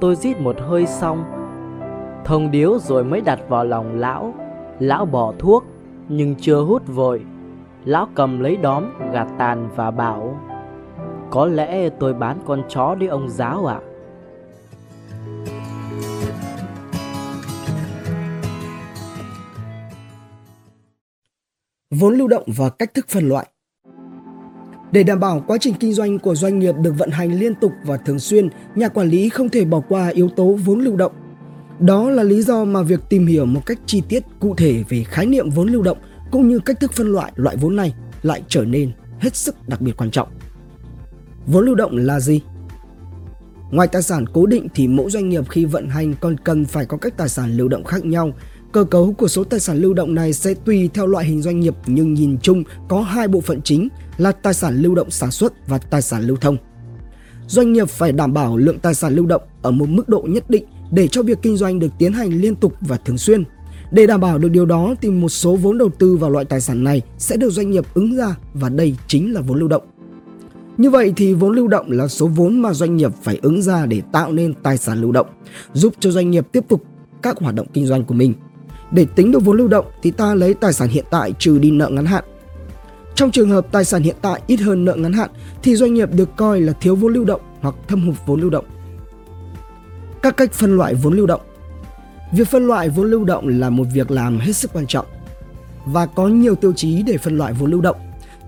tôi rít một hơi xong. Thông điếu rồi mới đặt vào lòng lão. Lão bỏ thuốc, Nhưng chưa hút vội. Lão cầm lấy đóm, gạt tàn và bảo, Có lẽ tôi bán con chó đi ông giáo ạ. À? Vốn lưu động và cách thức phân loại để đảm bảo quá trình kinh doanh của doanh nghiệp được vận hành liên tục và thường xuyên, nhà quản lý không thể bỏ qua yếu tố vốn lưu động. Đó là lý do mà việc tìm hiểu một cách chi tiết cụ thể về khái niệm vốn lưu động cũng như cách thức phân loại loại vốn này lại trở nên hết sức đặc biệt quan trọng. Vốn lưu động là gì? Ngoài tài sản cố định thì mỗi doanh nghiệp khi vận hành còn cần phải có các tài sản lưu động khác nhau. Cơ cấu của số tài sản lưu động này sẽ tùy theo loại hình doanh nghiệp nhưng nhìn chung có hai bộ phận chính là tài sản lưu động sản xuất và tài sản lưu thông. Doanh nghiệp phải đảm bảo lượng tài sản lưu động ở một mức độ nhất định để cho việc kinh doanh được tiến hành liên tục và thường xuyên. Để đảm bảo được điều đó thì một số vốn đầu tư vào loại tài sản này sẽ được doanh nghiệp ứng ra và đây chính là vốn lưu động. Như vậy thì vốn lưu động là số vốn mà doanh nghiệp phải ứng ra để tạo nên tài sản lưu động, giúp cho doanh nghiệp tiếp tục các hoạt động kinh doanh của mình. Để tính được vốn lưu động thì ta lấy tài sản hiện tại trừ đi nợ ngắn hạn. Trong trường hợp tài sản hiện tại ít hơn nợ ngắn hạn thì doanh nghiệp được coi là thiếu vốn lưu động hoặc thâm hụt vốn lưu động. Các cách phân loại vốn lưu động Việc phân loại vốn lưu động là một việc làm hết sức quan trọng và có nhiều tiêu chí để phân loại vốn lưu động.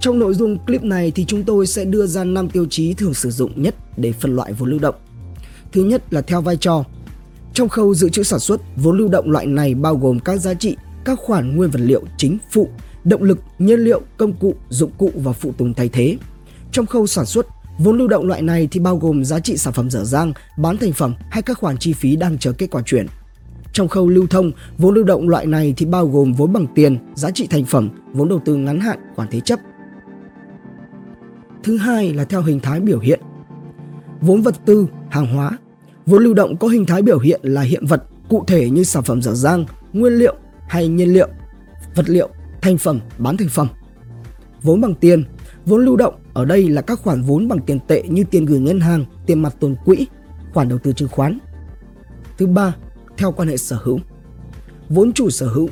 Trong nội dung clip này thì chúng tôi sẽ đưa ra 5 tiêu chí thường sử dụng nhất để phân loại vốn lưu động. Thứ nhất là theo vai trò. Trong khâu dự trữ sản xuất, vốn lưu động loại này bao gồm các giá trị, các khoản nguyên vật liệu chính phụ, động lực, nhiên liệu, công cụ, dụng cụ và phụ tùng thay thế. Trong khâu sản xuất, vốn lưu động loại này thì bao gồm giá trị sản phẩm dở dang, bán thành phẩm hay các khoản chi phí đang chờ kết quả chuyển. Trong khâu lưu thông, vốn lưu động loại này thì bao gồm vốn bằng tiền, giá trị thành phẩm, vốn đầu tư ngắn hạn, khoản thế chấp. Thứ hai là theo hình thái biểu hiện. Vốn vật tư, hàng hóa. Vốn lưu động có hình thái biểu hiện là hiện vật cụ thể như sản phẩm dở dang, nguyên liệu hay nhiên liệu, vật liệu, thành phẩm, bán thành phẩm. Vốn bằng tiền, vốn lưu động ở đây là các khoản vốn bằng tiền tệ như tiền gửi ngân hàng, tiền mặt tồn quỹ, khoản đầu tư chứng khoán. Thứ ba, theo quan hệ sở hữu. Vốn chủ sở hữu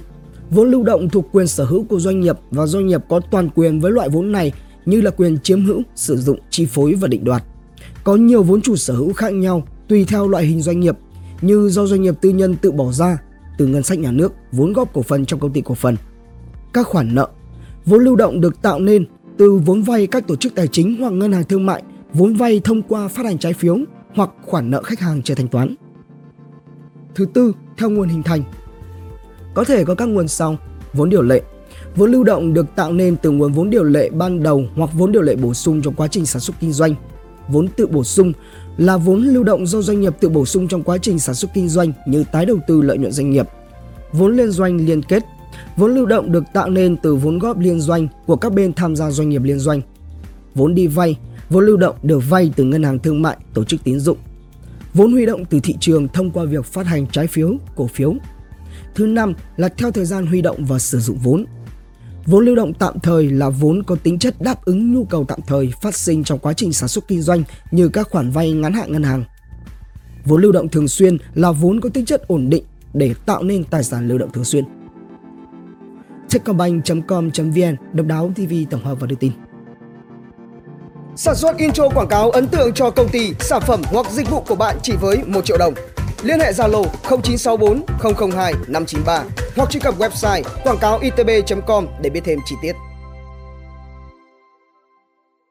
Vốn lưu động thuộc quyền sở hữu của doanh nghiệp và doanh nghiệp có toàn quyền với loại vốn này như là quyền chiếm hữu, sử dụng, chi phối và định đoạt. Có nhiều vốn chủ sở hữu khác nhau tùy theo loại hình doanh nghiệp như do doanh nghiệp tư nhân tự bỏ ra từ ngân sách nhà nước, vốn góp cổ phần trong công ty cổ phần. Các khoản nợ Vốn lưu động được tạo nên từ vốn vay các tổ chức tài chính hoặc ngân hàng thương mại, vốn vay thông qua phát hành trái phiếu hoặc khoản nợ khách hàng chưa thanh toán. Thứ tư, theo nguồn hình thành. Có thể có các nguồn sau: vốn điều lệ. Vốn lưu động được tạo nên từ nguồn vốn điều lệ ban đầu hoặc vốn điều lệ bổ sung trong quá trình sản xuất kinh doanh. Vốn tự bổ sung là vốn lưu động do doanh nghiệp tự bổ sung trong quá trình sản xuất kinh doanh như tái đầu tư lợi nhuận doanh nghiệp. Vốn liên doanh liên kết Vốn lưu động được tạo nên từ vốn góp liên doanh của các bên tham gia doanh nghiệp liên doanh. Vốn đi vay, vốn lưu động được vay từ ngân hàng thương mại, tổ chức tín dụng. Vốn huy động từ thị trường thông qua việc phát hành trái phiếu, cổ phiếu. Thứ năm là theo thời gian huy động và sử dụng vốn. Vốn lưu động tạm thời là vốn có tính chất đáp ứng nhu cầu tạm thời phát sinh trong quá trình sản xuất kinh doanh như các khoản vay ngắn hạn ngân hàng. Vốn lưu động thường xuyên là vốn có tính chất ổn định để tạo nên tài sản lưu động thường xuyên. Techcombank.com.vn Độc đáo TV tổng hợp và đưa tin. Sản xuất intro quảng cáo ấn tượng cho công ty, sản phẩm hoặc dịch vụ của bạn chỉ với 1 triệu đồng. Liên hệ Zalo 0964 002 593 hoặc truy cập website quảng cáo itb.com để biết thêm chi tiết.